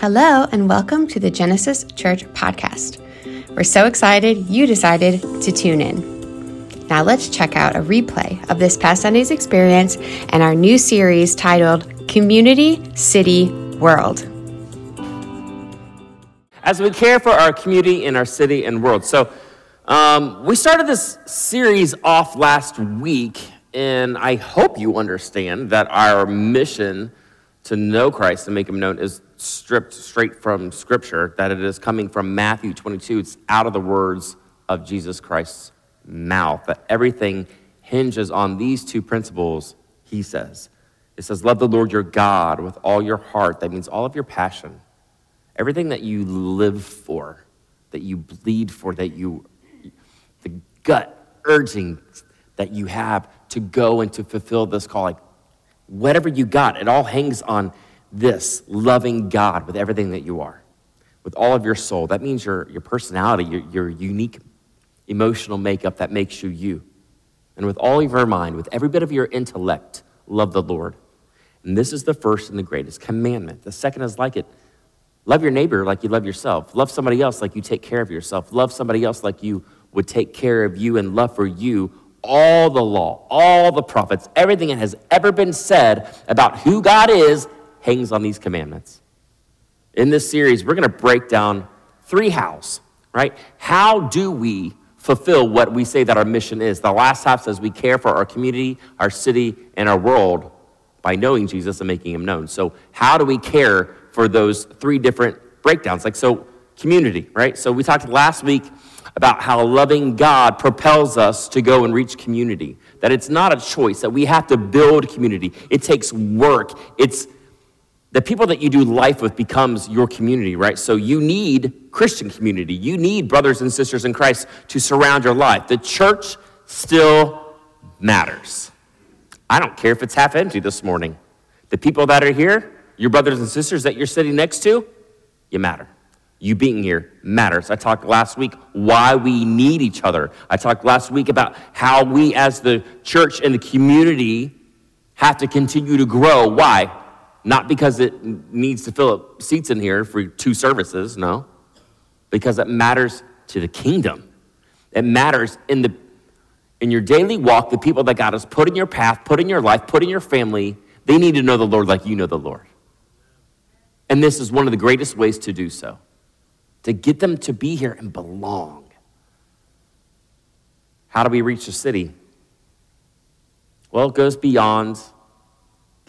Hello, and welcome to the Genesis Church podcast. We're so excited you decided to tune in. Now, let's check out a replay of this past Sunday's experience and our new series titled Community, City, World. As we care for our community and our city and world. So, um, we started this series off last week, and I hope you understand that our mission to know Christ and make him known is stripped straight from Scripture, that it is coming from Matthew 22. It's out of the words of Jesus Christ's mouth, that everything hinges on these two principles, he says. It says, Love the Lord your God with all your heart. That means all of your passion, everything that you live for, that you bleed for, that you, the gut urging that you have to go and to fulfill this call. Like, whatever you got, it all hangs on this loving God with everything that you are, with all of your soul. That means your, your personality, your, your unique emotional makeup that makes you you. And with all of your mind, with every bit of your intellect, love the Lord. And this is the first and the greatest commandment. The second is like it love your neighbor like you love yourself, love somebody else like you take care of yourself, love somebody else like you would take care of you, and love for you all the law, all the prophets, everything that has ever been said about who God is hangs on these commandments. In this series, we're going to break down three hows, right? How do we fulfill what we say that our mission is? The last half says we care for our community, our city, and our world by knowing Jesus and making him known. So, how do we care for those three different breakdowns? Like, so, community, right? So, we talked last week about how loving God propels us to go and reach community. That it's not a choice, that we have to build community. It takes work. It's the people that you do life with becomes your community, right? So you need Christian community. You need brothers and sisters in Christ to surround your life. The church still matters. I don't care if it's half empty this morning. The people that are here, your brothers and sisters that you're sitting next to, you matter. You being here matters. I talked last week why we need each other. I talked last week about how we as the church and the community have to continue to grow. Why? Not because it needs to fill up seats in here for two services, no. Because it matters to the kingdom. It matters in the in your daily walk, the people that God has put in your path, put in your life, put in your family, they need to know the Lord like you know the Lord. And this is one of the greatest ways to do so to get them to be here and belong. How do we reach the city? Well, it goes beyond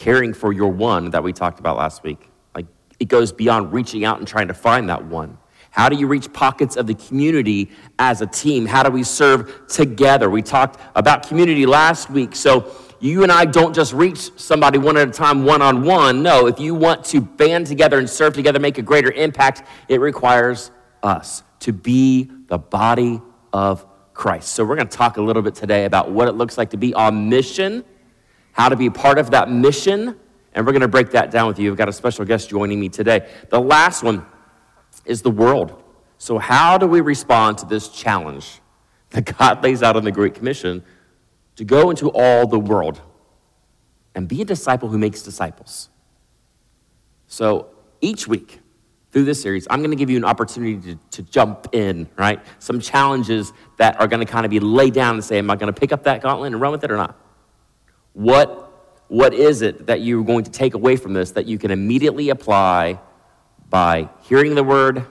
caring for your one that we talked about last week. Like it goes beyond reaching out and trying to find that one. How do you reach pockets of the community as a team? How do we serve together? We talked about community last week. So you and I don't just reach somebody one at a time, one on one. No, if you want to band together and serve together, make a greater impact, it requires us to be the body of Christ. So we're going to talk a little bit today about what it looks like to be on mission how to be part of that mission. And we're going to break that down with you. We've got a special guest joining me today. The last one is the world. So, how do we respond to this challenge that God lays out in the Great Commission to go into all the world and be a disciple who makes disciples? So, each week through this series, I'm going to give you an opportunity to, to jump in, right? Some challenges that are going to kind of be laid down and say, Am I going to pick up that gauntlet and run with it or not? What, what is it that you're going to take away from this that you can immediately apply by hearing the word,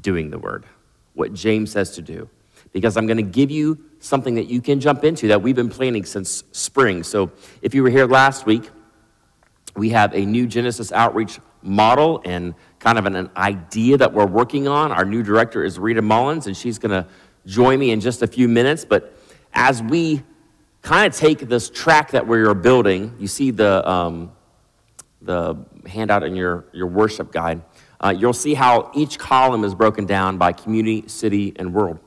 doing the word? What James says to do. Because I'm going to give you something that you can jump into that we've been planning since spring. So if you were here last week, we have a new Genesis outreach model and kind of an, an, idea that we're working on. Our new director is Rita Mullins, and she's going to join me in just a few minutes. But as we kind of take this track that we're building. You see the, um, the handout in your, your worship guide. Uh, you'll see how each column is broken down by community, city, and world.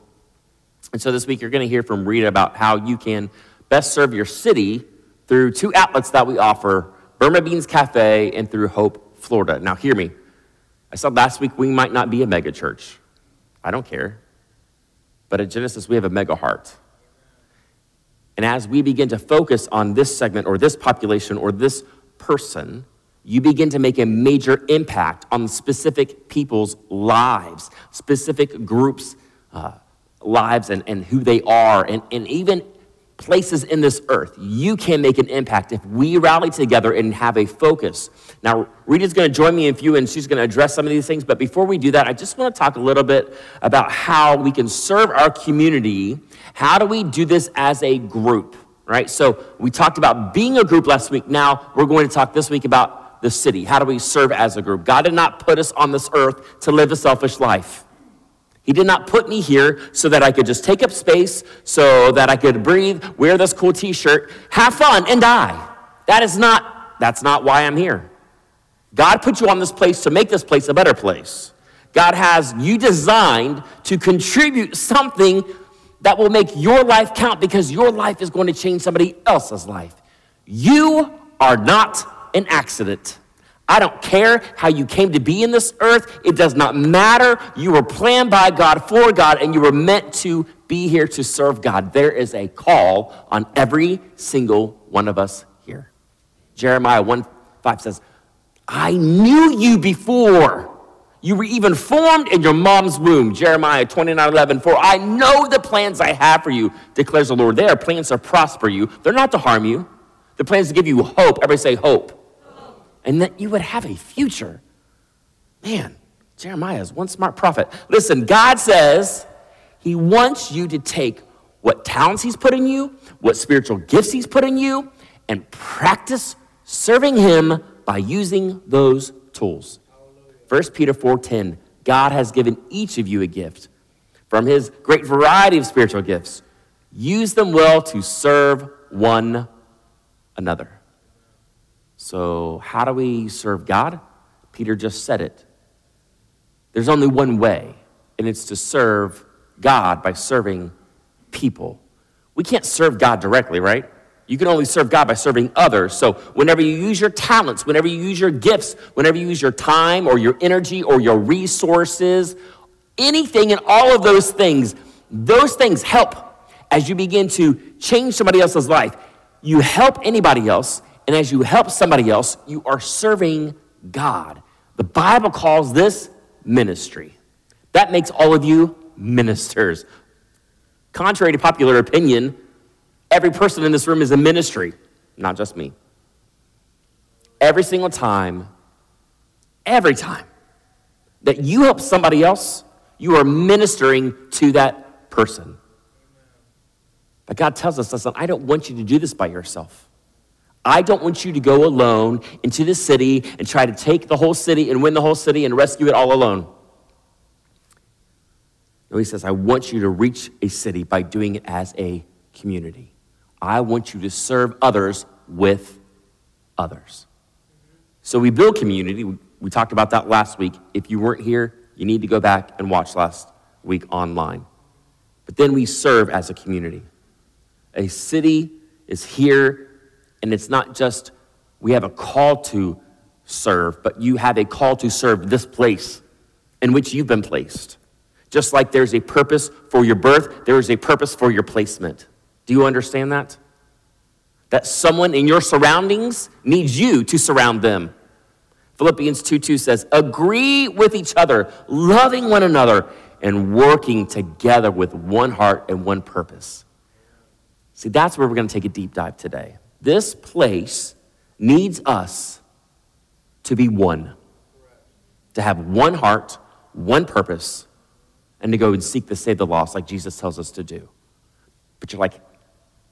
And so this week you're going to hear from Rita about how you can best serve your city through two outlets that we offer Burma Beans Cafe and through Hope, Florida. Now, hear me. I said last week we might not be a mega church. I don't care. But at Genesis, we have a mega heart. And as we begin to focus on this segment or this population or this person, you begin to make a major impact on specific people's lives, specific groups' uh, lives, and, and who they are, and, and even places in this earth. You can make an impact if we rally together and have a focus. Now, Rita's going to join me in a few, and she's going to address some of these things. But before we do that, I just want to talk a little bit about how we can serve our community. How do we do this as a group? Right? So, we talked about being a group last week. Now, we're going to talk this week about the city? How do we serve as a group? God did not put us on this earth to live a selfish life. He did not put me here so that I could just take up space, so that I could breathe, wear this cool t-shirt, have fun, and die. That is not, that's not why I'm here. God put you on this place to make this place a better place. God has you designed to contribute something that will make your life count because your life is going to change somebody else's life. You are not an accident. I don't care how you came to be in this earth. It does not matter. You were planned by God for God, and you were meant to be here to serve God. There is a call on every single one of us here. Jeremiah 1 5 says, I knew you before. You were even formed in your mom's womb. Jeremiah 29 11. For I know the plans I have for you, declares the Lord. They are plans to prosper you, they're not to harm you. The plans to give you hope. Everybody say hope and that you would have a future. Man, Jeremiah is one smart prophet. Listen, God says He wants you to take what talents He's put in you, what spiritual gifts He's put in you, and practice serving Him by using those tools. 1 Peter 4:10 God has given each of you a gift from his great variety of spiritual gifts. Use them well to serve one another. So, how do we serve God? Peter just said it. There's only one way, and it's to serve God by serving people. We can't serve God directly, right? You can only serve God by serving others. So, whenever you use your talents, whenever you use your gifts, whenever you use your time or your energy or your resources, anything and all of those things, those things help as you begin to change somebody else's life. You help anybody else, and as you help somebody else, you are serving God. The Bible calls this ministry. That makes all of you ministers. Contrary to popular opinion, every person in this room is a ministry, not just me. Every single time, every time that you help somebody else, you are ministering to that person. But God tells us, listen, I don't want you to do this by yourself. I don't want you to go alone into the city and try to take the whole city and win the whole city and rescue it all alone. No, he says, I want you to reach a city by doing it as a community. I want you to serve others with others. So we build community. We talked about that last week. If you weren't here, you need to go back and watch last week online. But then we serve as a community. A city is here and it's not just we have a call to serve, but you have a call to serve this place in which you've been placed. Just like there's a purpose for your birth, there is a purpose for your placement. Do you understand that? That someone in your surroundings needs you to surround them. Philippians 2 2 says, Agree with each other, loving one another, and working together with one heart and one purpose. See, that's where we're going to take a deep dive today. This place needs us to be one, to have one heart, one purpose, and to go and seek to save the lost like Jesus tells us to do. But you're like,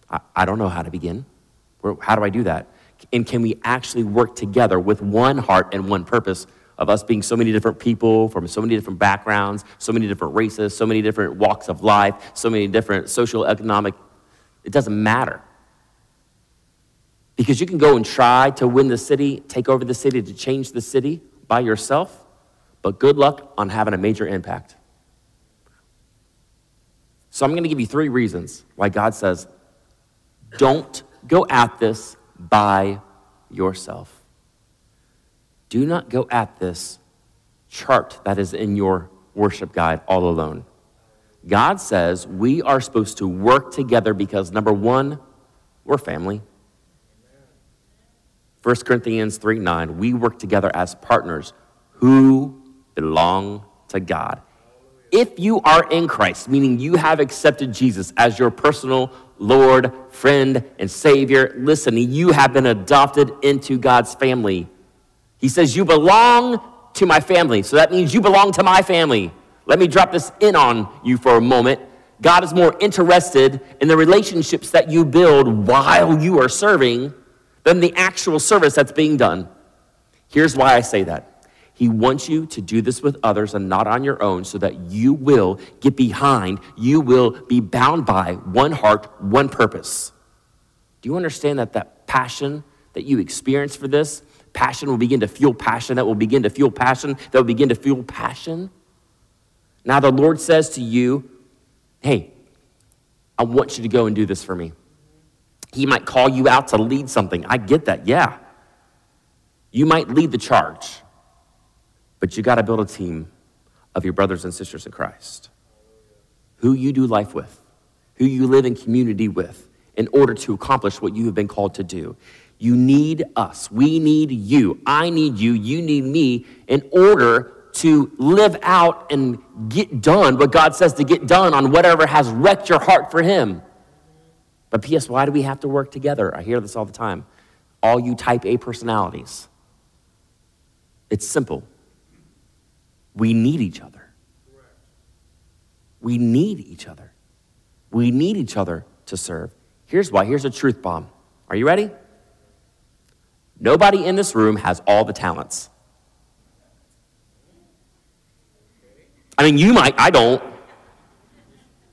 I, I don't know how to begin. How do I do that? And can we actually work together with one heart and one purpose of us being so many different people from so many different backgrounds, so many different races, so many different walks of life, so many different social, economic? It doesn't matter. Because you can go and try to win the city, take over the city, to change the city by yourself, but good luck on having a major impact. So I'm going to give you three reasons why God says, don't go at this by yourself. Do not go at this chart that is in your worship guide all alone. God says we are supposed to work together because number one, we're family. 1 Corinthians 3 9, we work together as partners who belong to God. If you are in Christ, meaning you have accepted Jesus as your personal Lord, friend, and Savior, listen, you have been adopted into God's family. He says, You belong to my family. So that means you belong to my family. Let me drop this in on you for a moment. God is more interested in the relationships that you build while you are serving than the actual service that's being done. Here's why I say that. He wants you to do this with others and not on your own so that you will get behind, you will be bound by one heart, one purpose. Do you understand that that passion that you experience for this, passion will begin to fuel passion, that will begin to fuel passion, that will begin to fuel passion? Now the Lord says to you, hey, I want you to go and do this for me. He might call you out to lead something. I get that, yeah. You might lead the charge. But you got to build a team of your brothers and sisters in Christ who you do life with, who you live in community with, in order to accomplish what you have been called to do. You need us. We need you. I need you. You need me in order to live out and get done what God says to get done on whatever has wrecked your heart for Him. But P.S., why do we have to work together? I hear this all the time. All you type A personalities. It's simple. We need each other. We need each other. We need each other to serve. Here's why. Here's a truth bomb. Are you ready? Nobody in this room has all the talents. I mean, you might, I don't.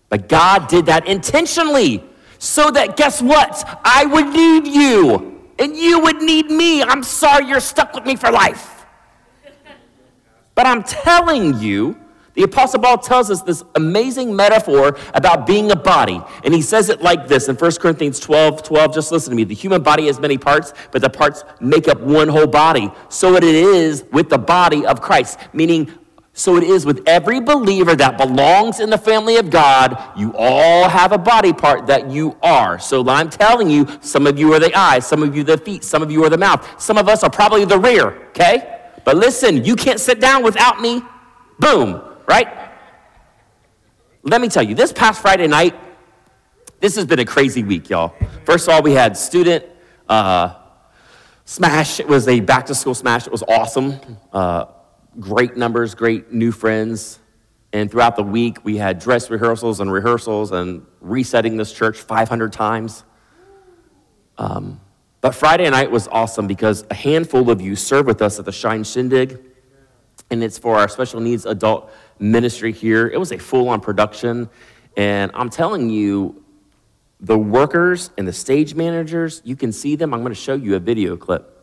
But God did that intentionally so that guess what? I would need you and you would need me. I'm sorry you're stuck with me for life. But I'm telling you, the Apostle Paul tells us this amazing metaphor about being a body. And he says it like this in 1 Corinthians 12 12. Just listen to me. The human body has many parts, but the parts make up one whole body. So it is with the body of Christ, meaning, so it is with every believer that belongs in the family of God. You all have a body part that you are. So I'm telling you, some of you are the eyes, some of you the feet, some of you are the mouth, some of us are probably the rear, okay? But listen, you can't sit down without me. Boom, right? Let me tell you, this past Friday night, this has been a crazy week, y'all. First of all, we had student uh, smash. It was a back to school smash. It was awesome. Uh, great numbers, great new friends. And throughout the week, we had dress rehearsals and rehearsals and resetting this church 500 times. Um, but Friday night was awesome because a handful of you served with us at the Shine Shindig, and it's for our special needs adult ministry here. It was a full on production, and I'm telling you, the workers and the stage managers, you can see them. I'm going to show you a video clip.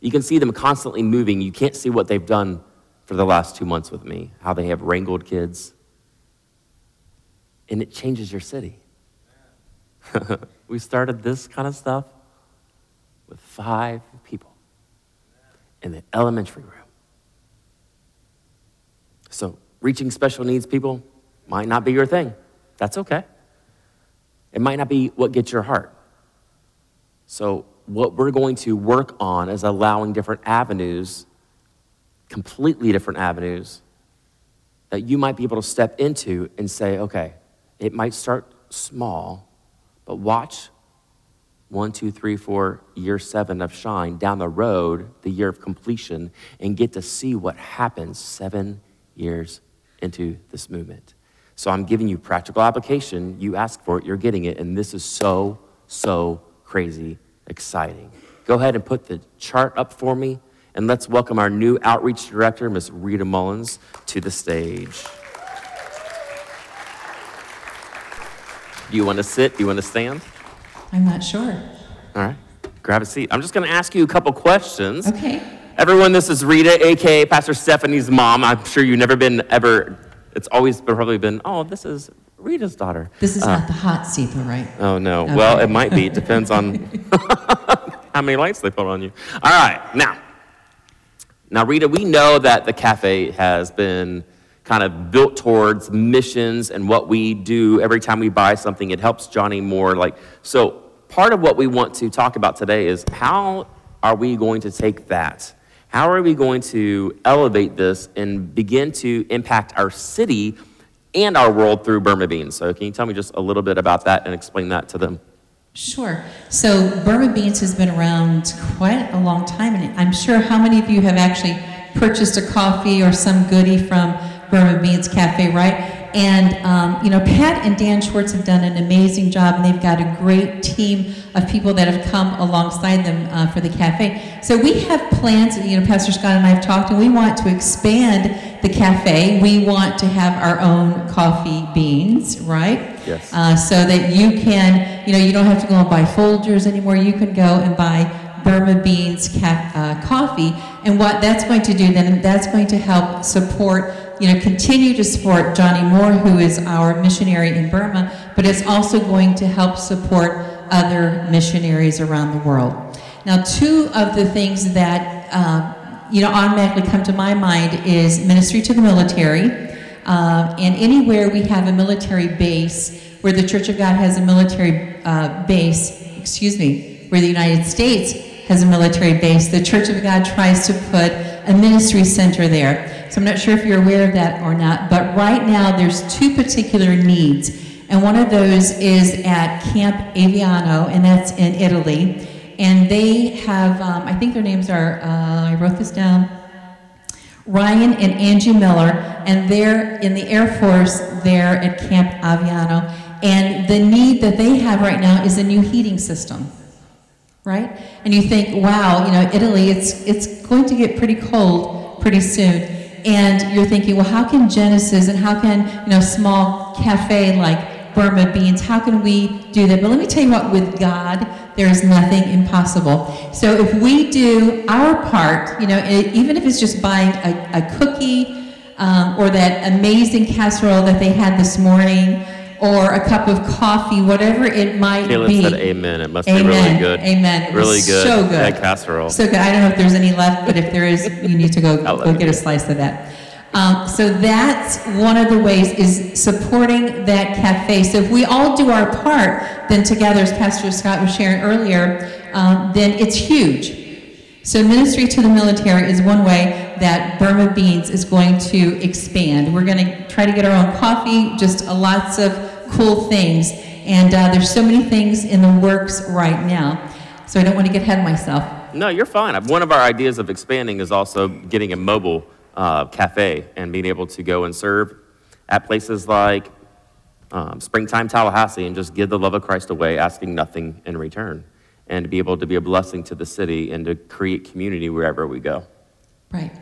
You can see them constantly moving. You can't see what they've done for the last two months with me, how they have wrangled kids. And it changes your city. we started this kind of stuff with five people in the elementary room. So, reaching special needs people might not be your thing. That's okay. It might not be what gets your heart. So, what we're going to work on is allowing different avenues, completely different avenues, that you might be able to step into and say, okay, it might start small, but watch one, two, three, four, year seven of Shine, down the road, the year of completion, and get to see what happens seven years into this movement. So I'm giving you practical application. You ask for it, you're getting it, and this is so, so crazy exciting. Go ahead and put the chart up for me, and let's welcome our new outreach director, Ms. Rita Mullins, to the stage. Do you want to sit? Do you want to stand? I'm not sure. All right, grab a seat. I'm just going to ask you a couple questions. Okay. Everyone, this is Rita, aka Pastor Stephanie's mom. I'm sure you've never been ever, it's always probably been, oh, this is Rita's daughter. This is uh, not the hot seat, though, right? Oh, no. Okay. Well, it might be. It depends on how many lights they put on you. All right, now, now, Rita, we know that the cafe has been kind of built towards missions and what we do every time we buy something. It helps Johnny Moore. Like, so part of what we want to talk about today is how are we going to take that? How are we going to elevate this and begin to impact our city and our world through Burma Beans? So, can you tell me just a little bit about that and explain that to them? Sure. So Burma Beans has been around quite a long time, and I'm sure how many of you have actually purchased a coffee or some goodie from Burma Beans Cafe, right? And, um, you know, Pat and Dan Schwartz have done an amazing job, and they've got a great team of people that have come alongside them uh, for the cafe. So we have plans, you know, Pastor Scott and I have talked, and we want to expand the cafe. We want to have our own coffee beans, right? Yes. Uh, so that you can, you know, you don't have to go and buy Folgers anymore. You can go and buy Burma Beans ca- uh, coffee. And what that's going to do then, that's going to help support, you know, continue to support Johnny Moore, who is our missionary in Burma, but it's also going to help support other missionaries around the world. Now, two of the things that, uh, you know, automatically come to my mind is ministry to the military. Uh, and anywhere we have a military base, where the Church of God has a military uh, base, excuse me, where the United States has a military base, the Church of God tries to put a ministry center there. So I'm not sure if you're aware of that or not, but right now there's two particular needs. And one of those is at Camp Aviano, and that's in Italy. And they have, um, I think their names are, uh, I wrote this down, Ryan and Angie Miller, and they're in the Air Force there at Camp Aviano. And the need that they have right now is a new heating system, right? And you think, wow, you know, Italy, it's, it's going to get pretty cold pretty soon. And you're thinking, well, how can Genesis and how can, you know, small cafe like Burma Beans, how can we do that? But let me tell you what, with God, there is nothing impossible. So if we do our part, you know, it, even if it's just buying a, a cookie um, or that amazing casserole that they had this morning, or a cup of coffee, whatever it might Caleb be. said amen. It must Amen. be really good. Amen. It Really good. So good. That casserole. So good. I don't know if there's any left, but if there is, you need to go, go get a slice of that. Um, so that's one of the ways is supporting that cafe. So if we all do our part, then together, as Pastor Scott was sharing earlier, um, then it's huge. So ministry to the military is one way that Burma Beans is going to expand. We're going to try to get our own coffee, just lots of cool things. And uh, there's so many things in the works right now. So I don't want to get ahead of myself. No, you're fine. One of our ideas of expanding is also getting a mobile uh, cafe and being able to go and serve at places like um, Springtime Tallahassee and just give the love of Christ away, asking nothing in return, and to be able to be a blessing to the city and to create community wherever we go. Right.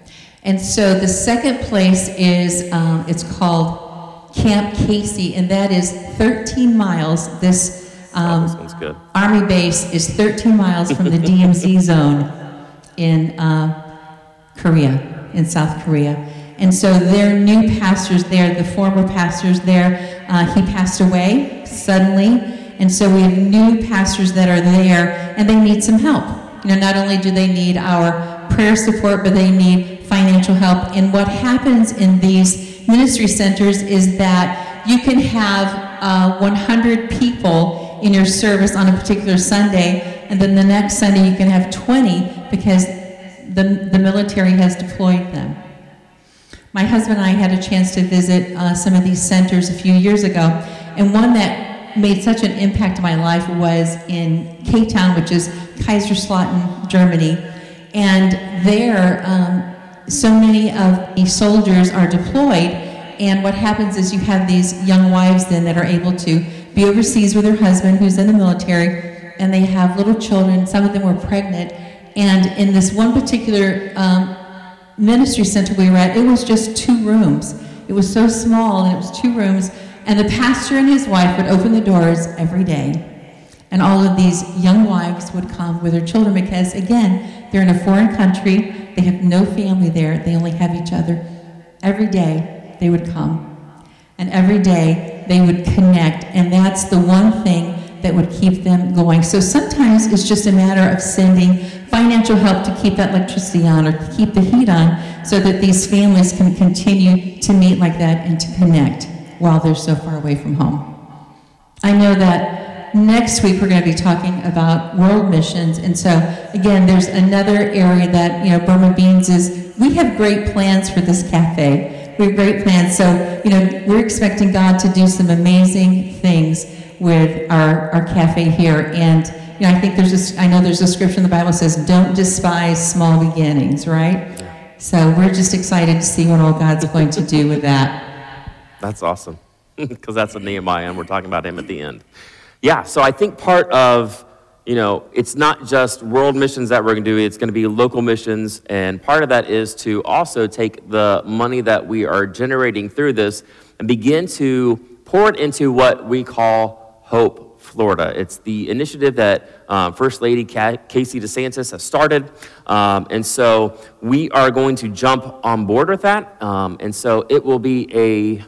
And so the second place is, um, it's called Camp Casey, and that is 13 miles. This um, good. Army base is 13 miles from the DMZ zone in uh, Korea, in South Korea. And so their new pastors there, the former pastors there, uh, he passed away suddenly. And so we have new pastors that are there, and they need some help. You know, not only do they need our prayer support, but they need financial help. And what happens in these ministry centers is that you can have uh, 100 people in your service on a particular Sunday, and then the next Sunday you can have 20 because the, the military has deployed them. My husband and I had a chance to visit uh, some of these centers a few years ago, and one that made such an impact on my life was in K Town, which is Kaiserslautern, Germany. And there, um, so many of the soldiers are deployed, and what happens is you have these young wives then that are able to be overseas with their husband who's in the military, and they have little children. Some of them were pregnant, and in this one particular um, ministry center we were at, it was just two rooms. It was so small, and it was two rooms. And the pastor and his wife would open the doors every day. And all of these young wives would come with their children because, again, they're in a foreign country. They have no family there. They only have each other. Every day, they would come. And every day, they would connect. And that's the one thing that would keep them going. So sometimes it's just a matter of sending financial help to keep that electricity on or to keep the heat on so that these families can continue to meet like that and to connect while they're so far away from home. I know that next week we're going to be talking about world missions. And so, again, there's another area that, you know, Burma Beans is, we have great plans for this cafe. We have great plans. So, you know, we're expecting God to do some amazing things with our, our cafe here. And, you know, I think there's just, I know there's a scripture in the Bible that says, don't despise small beginnings, right? So we're just excited to see what all God's going to do with that. That's awesome. Because that's a Nehemiah, and we're talking about him at the end. Yeah, so I think part of, you know, it's not just world missions that we're going to do, it's going to be local missions. And part of that is to also take the money that we are generating through this and begin to pour it into what we call Hope Florida. It's the initiative that um, First Lady Casey DeSantis has started. Um, and so we are going to jump on board with that. Um, and so it will be a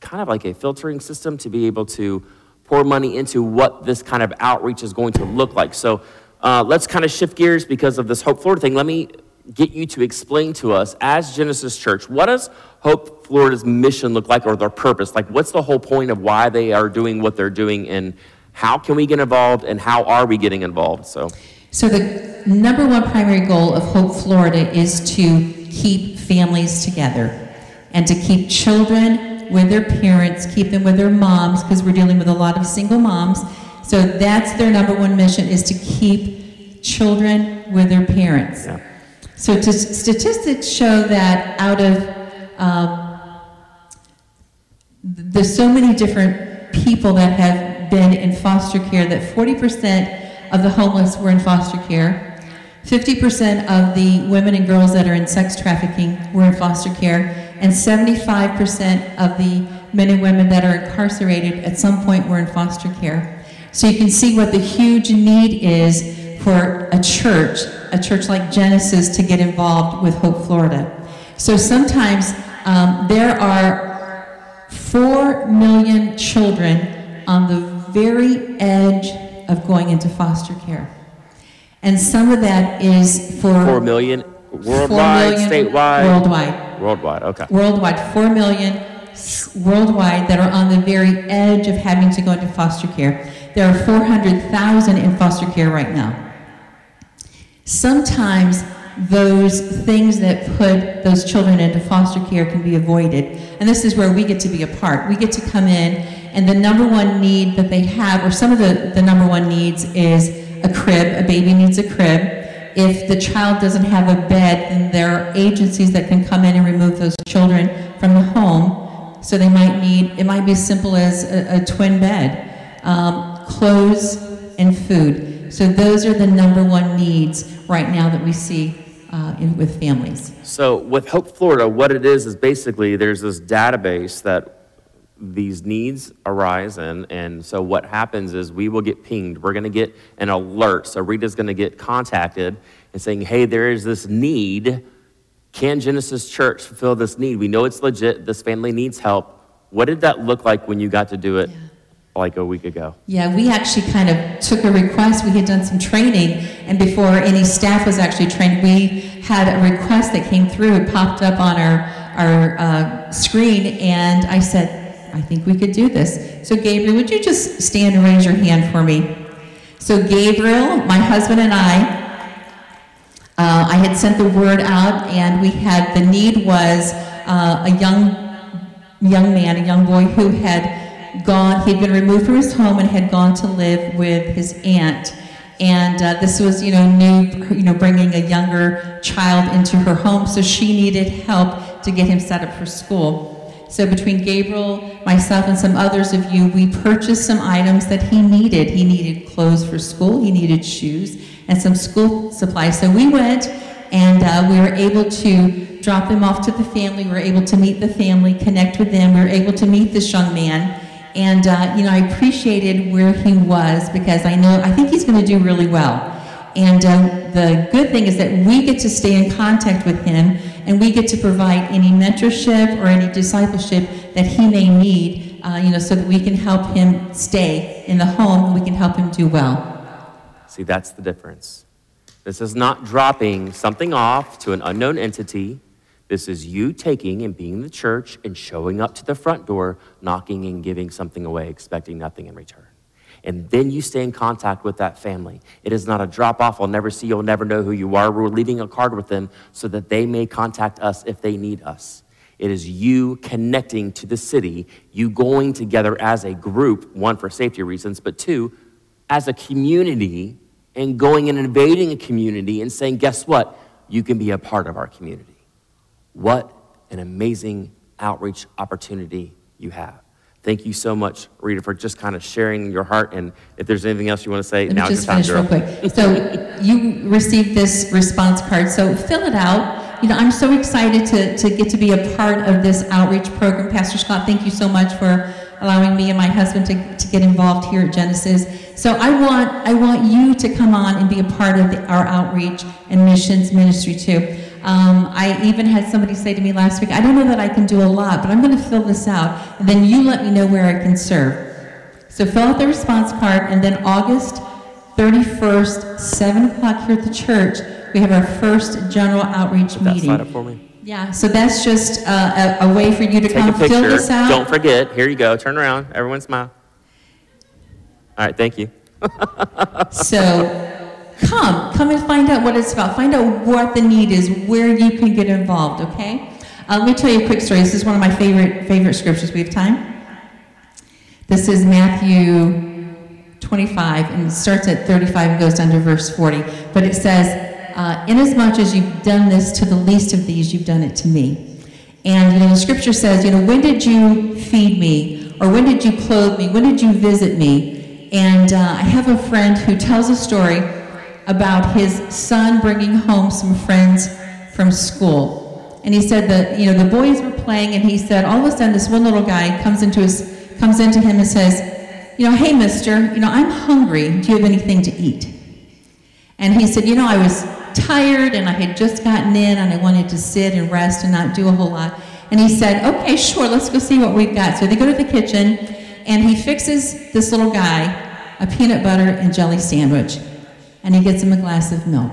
kind of like a filtering system to be able to pour money into what this kind of outreach is going to look like. So uh, let's kind of shift gears because of this Hope Florida thing. Let me get you to explain to us, as Genesis Church, what does Hope Florida's mission look like or their purpose? Like, what's the whole point of why they are doing what they're doing, and how can we get involved, and how are we getting involved? So, so the number one primary goal of Hope Florida is to keep families together and to keep children with their parents, keep them with their moms, because we're dealing with a lot of single moms. So that's their number one mission is to keep children with their parents. Yeah. So to, statistics show that out of um, there's so many different people that have been in foster care that 40% of the homeless were in foster care. 50% of the women and girls that are in sex trafficking were in foster care and 75% of the men and women that are incarcerated at some point were in foster care. So you can see what the huge need is for a church, a church like Genesis, to get involved with Hope Florida. So sometimes um, there are 4 million children on the very edge of going into foster care. And some of that is for 4 million worldwide, 4 million statewide? Worldwide. Worldwide, okay. Worldwide, 4 million worldwide that are on the very edge of having to go into foster care. There are 400,000 in foster care right now. Sometimes those things that put those children into foster care can be avoided. And this is where we get to be a part. We get to come in, and the number one need that they have, or some of the, the number one needs, is a crib. A baby needs a crib. If the child doesn't have a bed, then there are agencies that can come in and remove those children from the home. So they might need, it might be as simple as a, a twin bed, um, clothes, and food. So those are the number one needs right now that we see uh, in, with families. So with Hope Florida, what it is is basically there's this database that these needs arise in. And so what happens is we will get pinged. We're going to get an alert. So Rita's going to get contacted and saying, hey, there is this need. Can Genesis Church fulfill this need? We know it's legit. This family needs help. What did that look like when you got to do it? Yeah. Like a week ago. Yeah, we actually kind of took a request. We had done some training, and before any staff was actually trained, we had a request that came through. It popped up on our our uh, screen, and I said, I think we could do this. So, Gabriel, would you just stand and raise your hand for me? So, Gabriel, my husband, and I, uh, I had sent the word out, and we had the need was uh, a young young man, a young boy who had gone. He had been removed from his home and had gone to live with his aunt. And uh, this was, you know, new, you know, bringing a younger child into her home, so she needed help to get him set up for school. So between Gabriel, myself, and some others of you, we purchased some items that he needed. He needed clothes for school, he needed shoes, and some school supplies. So we went and uh, we were able to drop them off to the family. We were able to meet the family, connect with them. We were able to meet this young man. And, uh, you know, I appreciated where he was because I know, I think he's going to do really well. And uh, the good thing is that we get to stay in contact with him and we get to provide any mentorship or any discipleship that he may need, uh, you know, so that we can help him stay in the home and we can help him do well. See, that's the difference. This is not dropping something off to an unknown entity. This is you taking and being the church and showing up to the front door, knocking and giving something away, expecting nothing in return. And then you stay in contact with that family. It is not a drop off. I'll never see you. I'll never know who you are. We're leaving a card with them so that they may contact us if they need us. It is you connecting to the city, you going together as a group, one for safety reasons, but two, as a community and going and invading a community and saying, guess what? You can be a part of our community. What an amazing outreach opportunity you have. Thank you so much, Rita, for just kind of sharing your heart. And if there's anything else you want to say, Let now me just finish real quick. So you received this response card, so fill it out. You know, I'm so excited to, to get to be a part of this outreach program. Pastor Scott, thank you so much for allowing me and my husband to, to get involved here at Genesis. So I want, I want you to come on and be a part of the, our outreach and missions ministry too. Um, I even had somebody say to me last week, I don't know that I can do a lot, but I'm going to fill this out, and then you let me know where I can serve. So fill out the response card, and then August 31st, 7 o'clock here at the church, we have our first general outreach that meeting. slide up for me. Yeah, so that's just uh, a, a way for you to Take come a fill picture. this out. Don't forget. Here you go. Turn around. Everyone smile. All right, thank you. So come, come and find out what it's about. Find out what the need is, where you can get involved, okay? Uh, let me tell you a quick story. This is one of my favorite, favorite scriptures. We have time? This is Matthew 25, and it starts at 35 and goes down to verse 40. But it says, uh, Inasmuch as you've done this to the least of these, you've done it to me. And, you know, the scripture says, you know, when did you feed me? Or when did you clothe me? When did you visit me? And uh, I have a friend who tells a story about his son bringing home some friends from school. And he said that, you know, the boys were playing, and he said, all of a sudden, this one little guy comes into, his, comes into him and says, you know, hey, mister, you know, I'm hungry. Do you have anything to eat? And he said, You know, I was tired and I had just gotten in and I wanted to sit and rest and not do a whole lot. And he said, Okay, sure, let's go see what we've got. So they go to the kitchen and he fixes this little guy a peanut butter and jelly sandwich. And he gets him a glass of milk.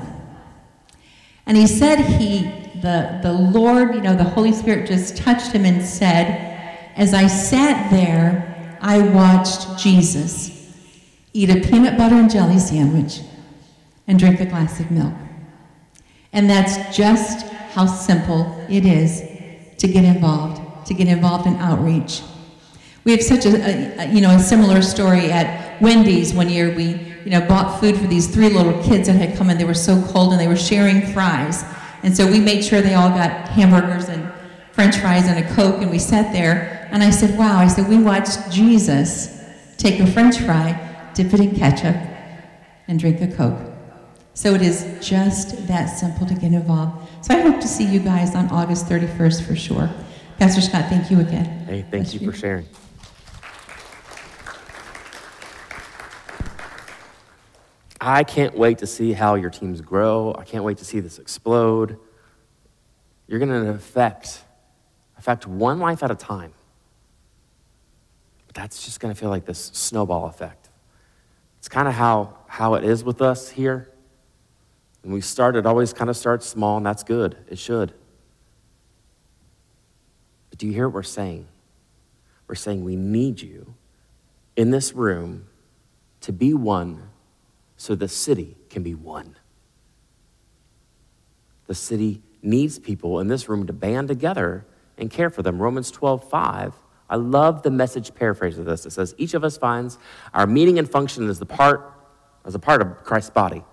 And he said he, the, the Lord, you know, the Holy Spirit just touched him and said, As I sat there, I watched Jesus eat a peanut butter and jelly sandwich and drink a glass of milk. And that's just how simple it is to get involved, to get involved in outreach. We have such a, a, a, you know a similar story at Wendy's one year. We you know bought food for these three little kids that had come in. They were so cold and they were sharing fries, and so we made sure they all got hamburgers and French fries and a Coke. And we sat there, and I said, "Wow!" I said, "We watched Jesus take a French fry, dip it in ketchup, and drink a Coke." So it is just that simple to get involved. So I hope to see you guys on August 31st for sure. Pastor Scott, thank you again. Hey, thank Bless you for sharing. I can't wait to see how your teams grow. I can't wait to see this explode. You're going to affect, affect one life at a time. But that's just going to feel like this snowball effect. It's kind of how, how it is with us here. When we start, it always kind of starts small, and that's good. It should. But do you hear what we're saying? We're saying we need you in this room to be one so the city can be one. The city needs people in this room to band together and care for them. Romans 12, 5. I love the message paraphrase of this. It says, Each of us finds our meaning and function as the part, as a part of Christ's body.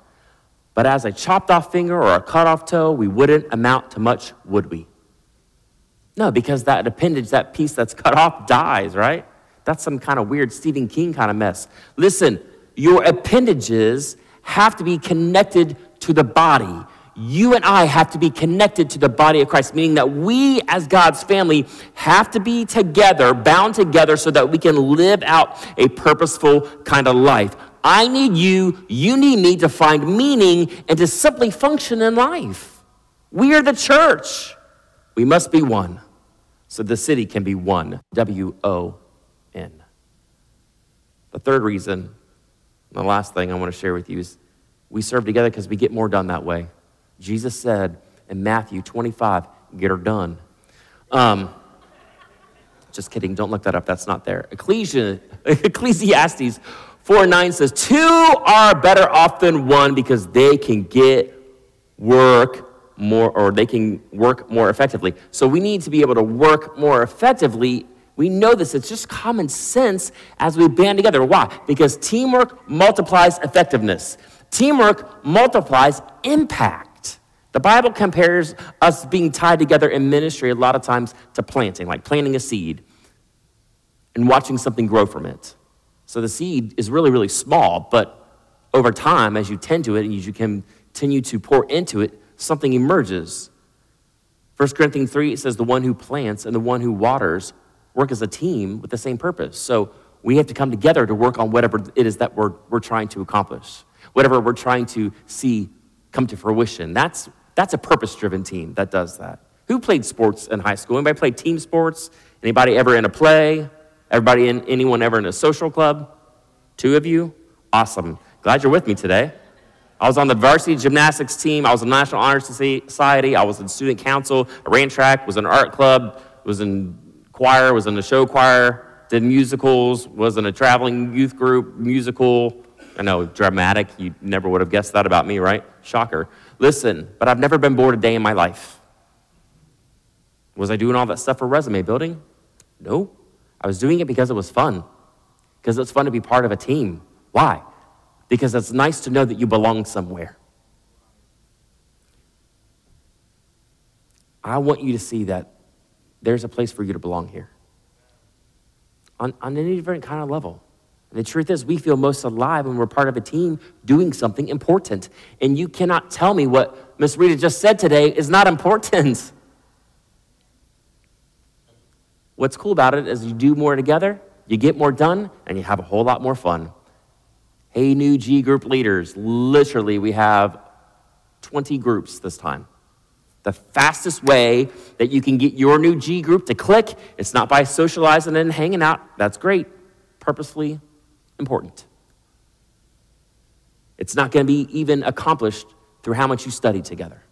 But as a chopped off finger or a cut off toe, we wouldn't amount to much, would we? No, because that appendage, that piece that's cut off, dies, right? That's some kind of weird Stephen King kind of mess. Listen, your appendages have to be connected to the body. You and I have to be connected to the body of Christ, meaning that we, as God's family, have to be together, bound together, so that we can live out a purposeful kind of life. I need you, you need me to find meaning and to simply function in life. We are the church. We must be one so the city can be one. W O N. The third reason, the last thing I want to share with you is we serve together because we get more done that way. Jesus said in Matthew 25, get her done. Um, just kidding, don't look that up, that's not there. Ecclesi- Ecclesiastes 4 9 says, Two are better off than one because they can get work more, or they can work more effectively. So we need to be able to work more effectively. We know this, it's just common sense as we band together. Why? Because teamwork multiplies effectiveness, teamwork multiplies impact. The Bible compares us being tied together in ministry a lot of times to planting, like planting a seed and watching something grow from it. So the seed is really, really small, but over time, as you tend to it and as you continue to pour into it, something emerges. 1 Corinthians 3, it says, the one who plants and the one who waters work as a team with the same purpose. So we have to come together to work on whatever it is that we're, we're trying to accomplish, whatever we're trying to see come to fruition. That's, that's a purpose driven team that does that. Who played sports in high school? Anybody played team sports? Anybody ever in a play? Everybody in, anyone ever in a social club? Two of you? Awesome. Glad you're with me today. I was on the varsity gymnastics team. I was in the National Honor Society. I was in student council. I ran track, was in art club, was in choir, was in the show choir, did musicals, was in a traveling youth group musical. I know, dramatic. You never would have guessed that about me, right? Shocker. Listen, but I've never been bored a day in my life. Was I doing all that stuff for resume building? No. I was doing it because it was fun, because it's fun to be part of a team. Why? because it's nice to know that you belong somewhere. I want you to see that there's a place for you to belong here on, on any different kind of level. The truth is, we feel most alive when we're part of a team doing something important. And you cannot tell me what Miss Rita just said today is not important. What's cool about it is you do more together, you get more done, and you have a whole lot more fun. Hey, new G group leaders, literally, we have 20 groups this time. The fastest way that you can get your new G group to click, it's not by socializing and hanging out. That's great, purposefully important. It's not going to be even accomplished through how much you study together.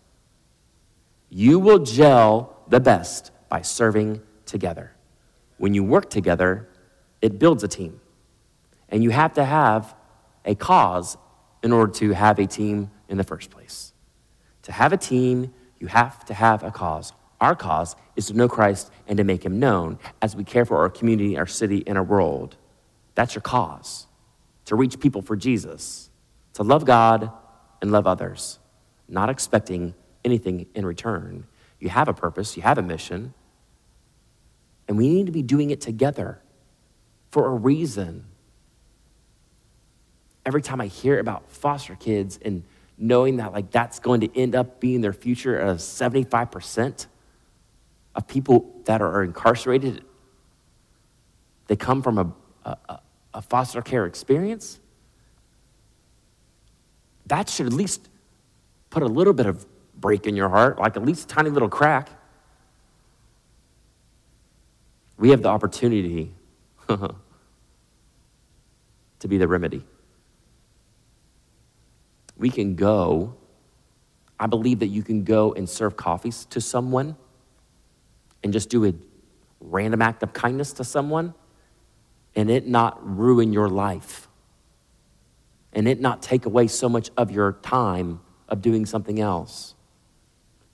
You will gel the best by serving together. When you work together, it builds a team. And you have to have a cause in order to have a team in the first place. To have a team, you have to have a cause. Our cause is to know Christ and to make him known as we care for our community, our city, and our world. That's your cause. To reach people for Jesus, to love God and love others, not expecting anything in return. You have a purpose, you have a mission, and we need to be doing it together for a reason every time I hear about foster kids and knowing that like that's going to end up being their future as 75% of people that are incarcerated they come from a, a, a foster care experience that should at least put a little bit of break in your heart like at least a tiny little crack. We have the opportunity to be the remedy we can go. I believe that you can go and serve coffees to someone and just do a random act of kindness to someone and it not ruin your life and it not take away so much of your time of doing something else.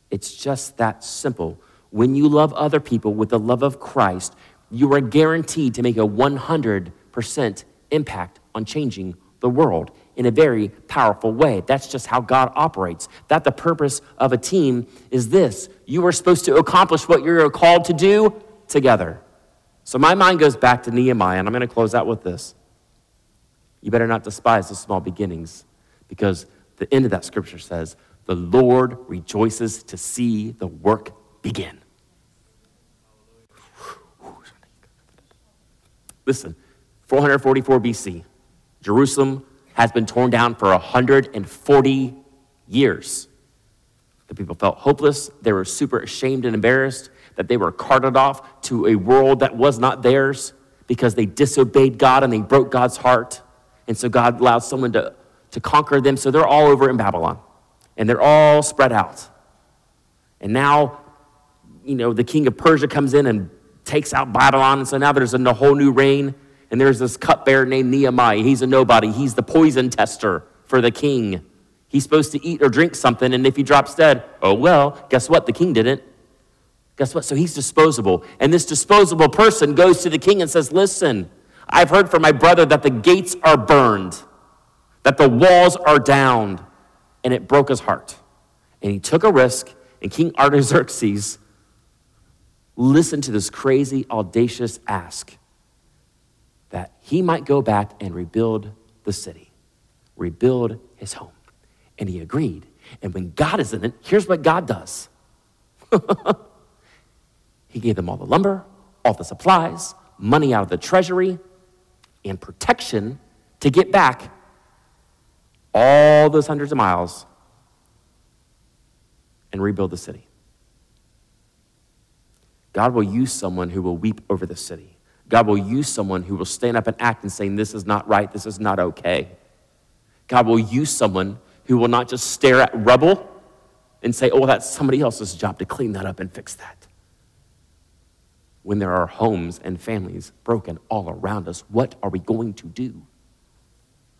It's just that simple. When you love other people with the love of Christ, you are guaranteed to make a 100% impact on changing the world in a very powerful way. That's just how God operates. That the purpose of a team is this you are supposed to accomplish what you're called to do together. So my mind goes back to Nehemiah, and I'm going to close out with this. You better not despise the small beginnings, because the end of that scripture says, The Lord rejoices to see the work begin. Listen, 444 BC, Jerusalem has been torn down for 140 years. The people felt hopeless. They were super ashamed and embarrassed that they were carted off to a world that was not theirs because they disobeyed God and they broke God's heart. And so God allowed someone to, to conquer them. So they're all over in Babylon and they're all spread out. And now, you know, the king of Persia comes in and takes out Babylon. And so now there's a whole new reign. And there's this cupbearer named Nehemiah. He's a nobody, he's the poison tester for the king. He's supposed to eat or drink something, and if he drops dead, oh well, guess what? The king didn't. Guess what? So he's disposable. And this disposable person goes to the king and says, Listen, I've heard from my brother that the gates are burned, that the walls are down. And it broke his heart. And he took a risk, and King Artaxerxes listened to this crazy, audacious ask that he might go back and rebuild the city, rebuild his home. And he agreed. And when God is in it, here's what God does He gave them all the lumber, all the supplies, money out of the treasury, and protection to get back all those hundreds of miles and rebuild the city. God will use someone who will weep over the city. God will use someone who will stand up and act and say, This is not right, this is not okay. God will use someone who will not just stare at rubble and say, Oh, that's somebody else's job to clean that up and fix that. When there are homes and families broken all around us, what are we going to do?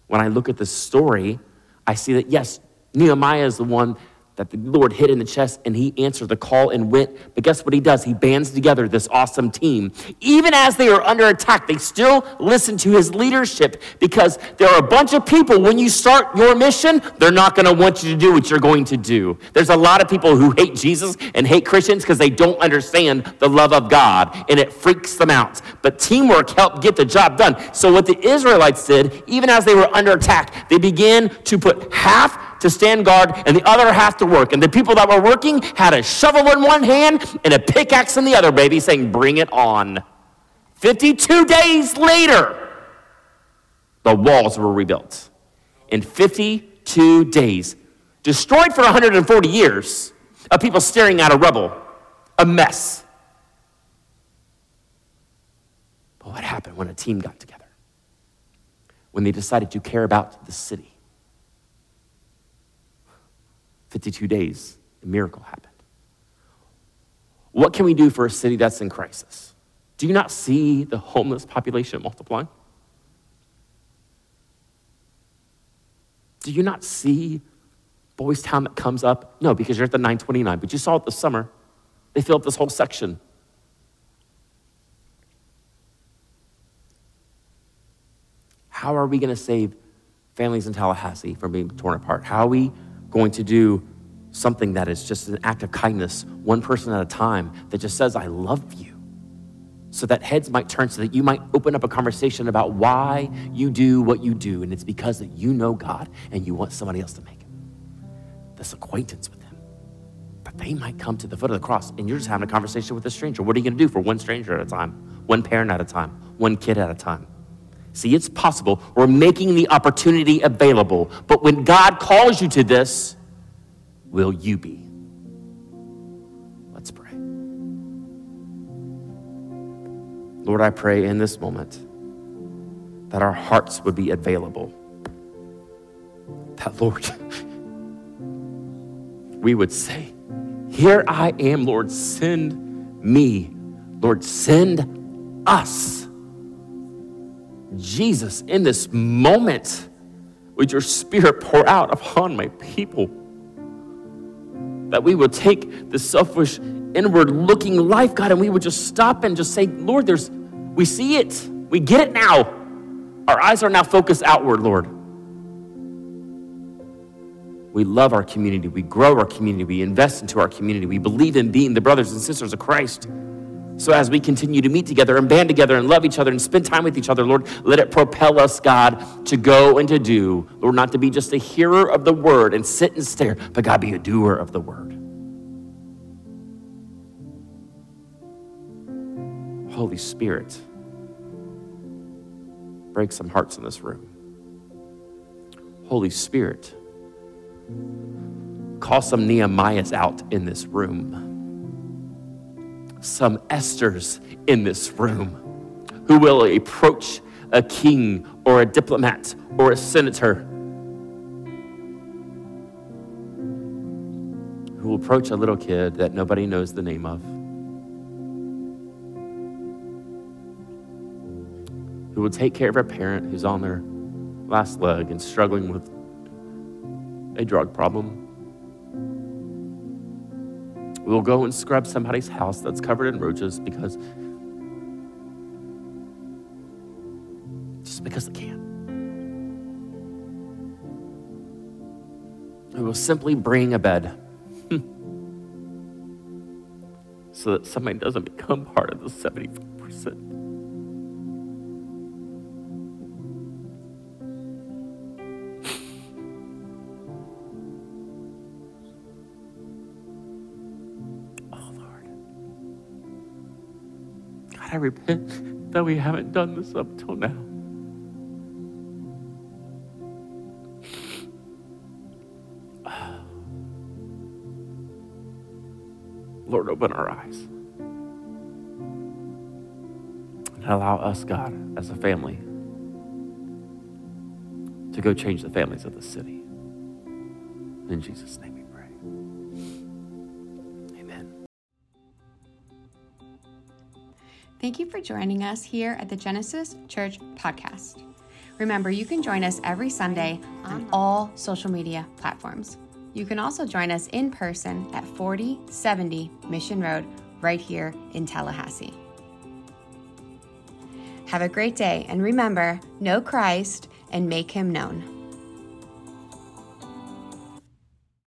When I look at this story, I see that yes, Nehemiah is the one that the Lord hit in the chest and he answered the call and went. But guess what he does? He bands together this awesome team. Even as they are under attack, they still listen to his leadership because there are a bunch of people, when you start your mission, they're not going to want you to do what you're going to do. There's a lot of people who hate Jesus and hate Christians because they don't understand the love of God and it freaks them out. But teamwork helped get the job done. So, what the Israelites did, even as they were under attack, they began to put half to stand guard and the other half to work. And the people that were working had a shovel in one hand and a pickaxe in the other, baby, saying, Bring it on. 52 days later, the walls were rebuilt. In 52 days, destroyed for 140 years of people staring at a rubble, a mess. But what happened when a team got together? When they decided to care about the city 52 days, a miracle happened. What can we do for a city that's in crisis? Do you not see the homeless population multiplying? Do you not see Boys Town that comes up? No, because you're at the 929, but you saw it this summer. They filled up this whole section. How are we going to save families in Tallahassee from being torn apart? How are we going to do something that is just an act of kindness, one person at a time, that just says, I love you. So that heads might turn, so that you might open up a conversation about why you do what you do. And it's because that you know God and you want somebody else to make this acquaintance with Him. But they might come to the foot of the cross and you're just having a conversation with a stranger. What are you going to do for one stranger at a time, one parent at a time, one kid at a time? See, it's possible. We're making the opportunity available. But when God calls you to this, will you be? Let's pray. Lord, I pray in this moment that our hearts would be available. That, Lord, we would say, Here I am, Lord, send me. Lord, send us. Jesus, in this moment, would your spirit pour out upon my people? That we would take the selfish, inward looking life, God, and we would just stop and just say, Lord, there's, we see it. We get it now. Our eyes are now focused outward, Lord. We love our community. We grow our community. We invest into our community. We believe in being the brothers and sisters of Christ. So as we continue to meet together and band together and love each other and spend time with each other, Lord, let it propel us, God, to go and to do. Lord, not to be just a hearer of the word and sit and stare, but God, be a doer of the word. Holy Spirit, break some hearts in this room. Holy Spirit, call some Nehemiahs out in this room some Esthers in this room who will approach a king or a diplomat or a senator, who will approach a little kid that nobody knows the name of, who will take care of a parent who's on their last leg and struggling with a drug problem. We will go and scrub somebody's house that's covered in roaches because just because they can. We will simply bring a bed so that somebody doesn't become part of the 74%. I repent that we haven't done this up till now. Lord, open our eyes. And allow us, God, as a family, to go change the families of the city. In Jesus' name joining us here at the Genesis Church podcast. Remember, you can join us every Sunday on all social media platforms. You can also join us in person at 4070 Mission Road, right here in Tallahassee. Have a great day, and remember, know Christ and make him known.